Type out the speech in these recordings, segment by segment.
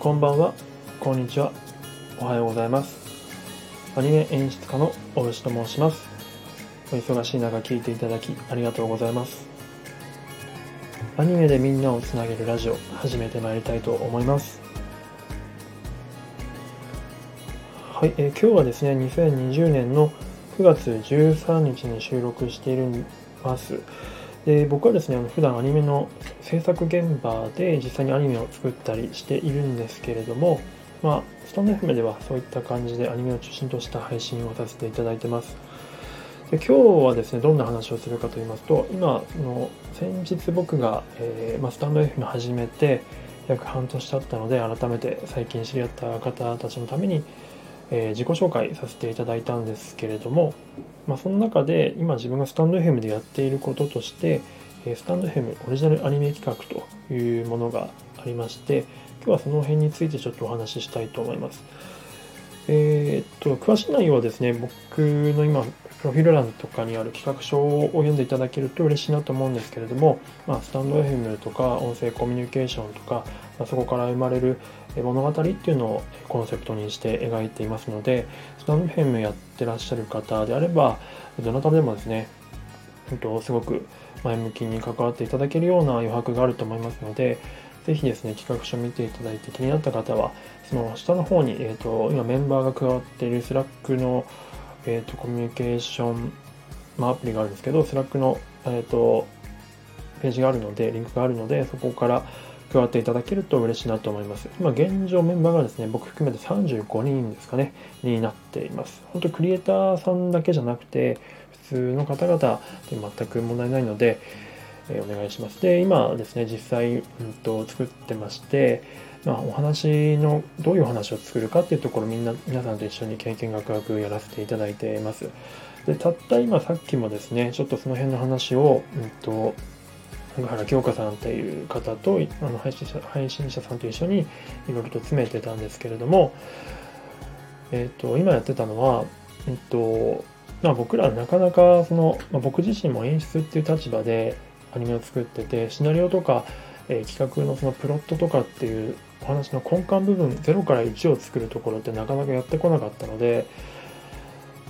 こんばんは、こんにちは、おはようございます。アニメ演出家の大石と申します。お忙しい中聞いていただきありがとうございます。アニメでみんなをつなげるラジオ、始めてまいりたいと思います。はい、えー今日はですね、2020年の9月13日に収録しています。で僕はですねあの普段アニメの制作現場で実際にアニメを作ったりしているんですけれども、まあ、スタンド FM ではそういった感じでアニメを中心とした配信をさせていただいてます。で今日はですねどんな話をするかと言いますと今の先日僕が、えーまあ、スタンド FM 始めて約半年経ったので改めて最近知り合った方たちのために、えー自己紹介させていただいたんですけれども、まあ、その中で今自分がスタンド FM でやっていることとしてえースタンド FM オリジナルアニメ企画というものがありまして今日はその辺についてちょっとお話ししたいと思います。えーっと詳しい内容はですね僕の今プロフィール欄とかにある企画書を読んでいただけると嬉しいなと思うんですけれども、まあ、スタンド FM とか音声コミュニケーションとか、そこから生まれる物語っていうのをコンセプトにして描いていますのでスタンド FM やってらっしゃる方であればどなたでもですね本当すごく前向きに関わっていただけるような余白があると思いますので、ぜひですね、企画書見ていただいて気になった方は、その下の方に、えー、と今メンバーが加わっている Slack の、えー、とコミュニケーション、まあ、アプリがあるんですけど、 Slack の、えー、とページがあるので、リンクがあるので、そこから加わっていただけると嬉しいなと思います。今現状メンバーがですね、僕含めて35人ですかね、になっています。本当クリエイターさんだけじゃなくて、普通の方々で全く問題ないので、えーお願いします。で、今ですね、実際、うん、と作ってまして、まあ、お話のどういうお話を作るかっていうところみんな皆さんと一緒に経験学学やらせていただいています。でたった今さっきもですねちょっとその辺の話を、うん、と小原京香さんっていう方とあの配信者配信者さんと一緒にいろいろと詰めてたんですけれども、えっと今やってたのは、うんとまあ、僕らなかなかその、まあ、僕自身も演出っていう立場でアニメを作っててシナリオとか、えー企画のそのプロットとかっていうお話の根幹部分0から1を作るところってなかなかやってこなかったので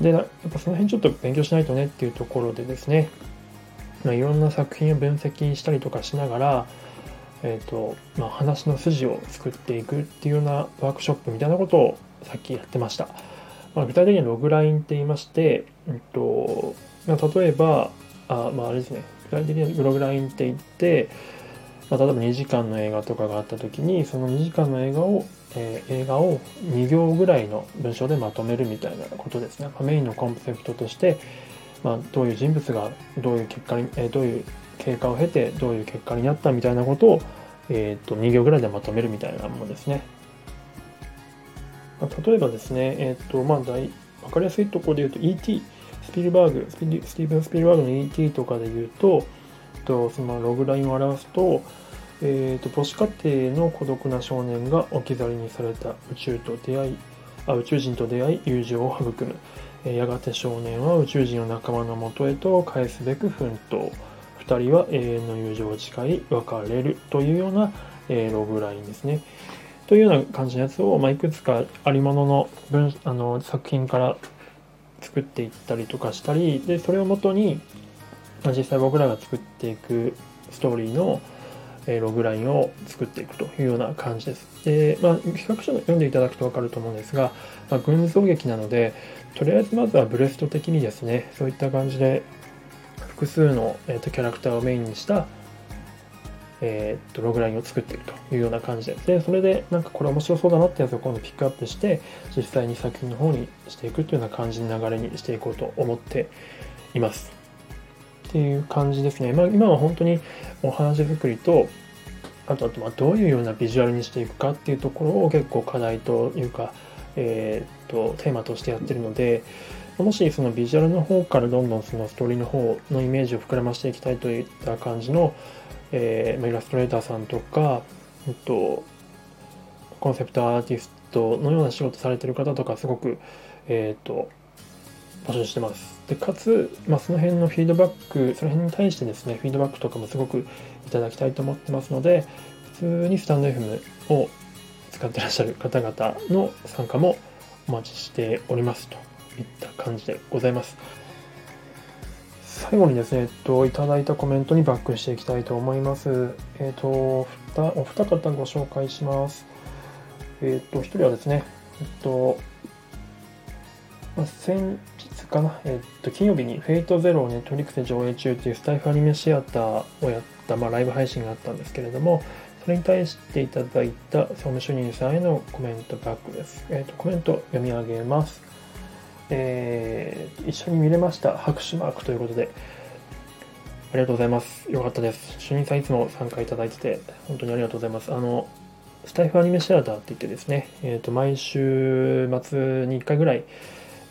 でやっぱその辺ちょっと勉強しないとねっていうところでですね、まあ、いろんな作品を分析したりとかしながら、えーとまあ、話の筋を作っていくっていうようなワークショップみたいなことをさっきやってました。まあ、具体的にはログラインって言いまして、うんとまあ、例えばあ、まあ、あれですね具体的にログラインって言って、まあ、例えば2時間の映画とかがあった時にその2時間の映画を、えー映画を2行ぐらいの文章でまとめるみたいなことですね、まあ、メインのコンセプトとして、まあ、どういう人物がどういう結果に、えーどういう経過を経てどういう結果になったみたいなことを、えー、と2行ぐらいでまとめるみたいなものですね。まあ例えばですね、えっ、と、まあ、大、わかりやすいところで言うと E.T. スピルバーグ、スピリスティーブン・スピルバーグの E.T. とかで言うと、とそのログラインを表すと、えっと母子家庭の孤独な少年が置き去りにされた宇宙と出会いあ宇宙人と出会い友情を育むやがて少年は宇宙人の仲間のもとへと返すべく奮闘。2人は永遠の友情を誓い別れるというような、えーログラインですね。というような感じのやつを、まあ、いくつかありものの文あの作品から作っていったりとかしたりでそれをもとに、まあ、実際僕らが作っていくストーリーの、ログラインを作っていくというような感じです。で、まあ、企画書を読んでいただくと分かると思うんですが、まあ、群像劇なのでとりあえずまずはブレスト的にですねそういった感じで複数の、えー、とキャラクターをメインにしたえーっとログラインを作っていくというような感じですでそれでなんかこれ面白そうだなってやつを今度ピックアップして実際に作品の方にしていくというような感じの流れにしていこうと思っていますっていう感じですね、まあ、今は本当にお話作りとあとあとまどういうようなビジュアルにしていくかっていうところを結構課題というか、えーっとテーマとしてやってるのでもしそのビジュアルの方からどんどんそのストーリーの方のイメージを膨らましていきたいといった感じのえーイラストレーターさんとか、えっと、コンセプトアーティストのような仕事されてる方とかすごく、えっと募集してます。でかつ、まあ、その辺のフィードバックその辺に対してですねフィードバックとかもすごくいただきたいと思ってますので普通にスタンド FM を使ってらっしゃる方々の参加もお待ちしておりますといった感じでございます。最後にですね、えっと、いただいたコメントにバックしていきたいと思います。えっと、お二方ご紹介します。えっと、一人はですね、えっと、先日かな、えっと、金曜日にフェイトゼロをネットリックスで上映中というスタイフアニメシアターをやった、まあ、ライブ配信があったんですけれども、それに対していただいた総務主任さんへのコメントバックです。えっと、コメント読み上げます。えー、一緒に見れました。拍手マークということで、ありがとうございます。よかったです。主任さんいつも参加いただいてて、本当にありがとうございます。あの、スタイフアニメシアターって言ってですね、えっ、ー、と、毎週末に1回ぐらい、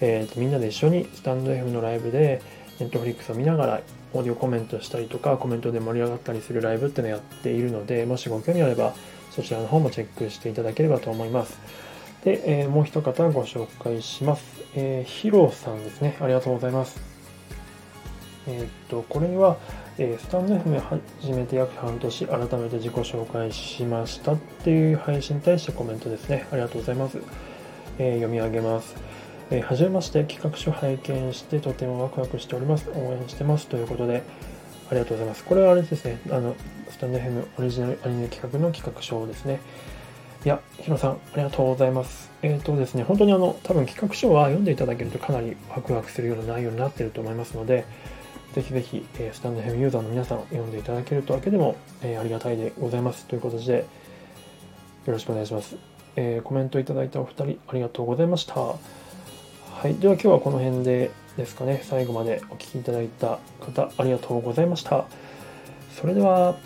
えーと、みんなで一緒にスタンド F のライブで、ネットフリックスを見ながら、オーディオコメントしたりとか、コメントで盛り上がったりするライブってのをやっているので、もしご興味あれば、そちらの方もチェックしていただければと思います。で、えー、もう一方ご紹介します。えー、ヒロさんですね。ありがとうございます。えっ、と、これは、えー、スタンド FM 始めて約半年、改めて自己紹介しましたっていう配信に対してコメントですね。ありがとうございます。えー、読み上げます。えー、はじめまして、企画書拝見してとてもワクワクしております。応援してます。ということで、ありがとうございます。これはあれですね、あの、スタンド FM オリジナルアニメ企画の企画書ですね。いや、ヒロさん、ありがとうございます。えっ、ー、とですね、本当にあの、多分企画書は読んでいただけるとかなりワクワクするような内容になっていると思いますので、ぜひぜひ、えー、スタンド FM ユーザーの皆さん、読んでいただけるとだけでも、えー、ありがたいでございます。ということで、よろしくお願いします。えコメントいただいたお二人、ありがとうございました。はい。では今日はこの辺でですかね。最後までお聴きいただいた方、ありがとうございました。それでは、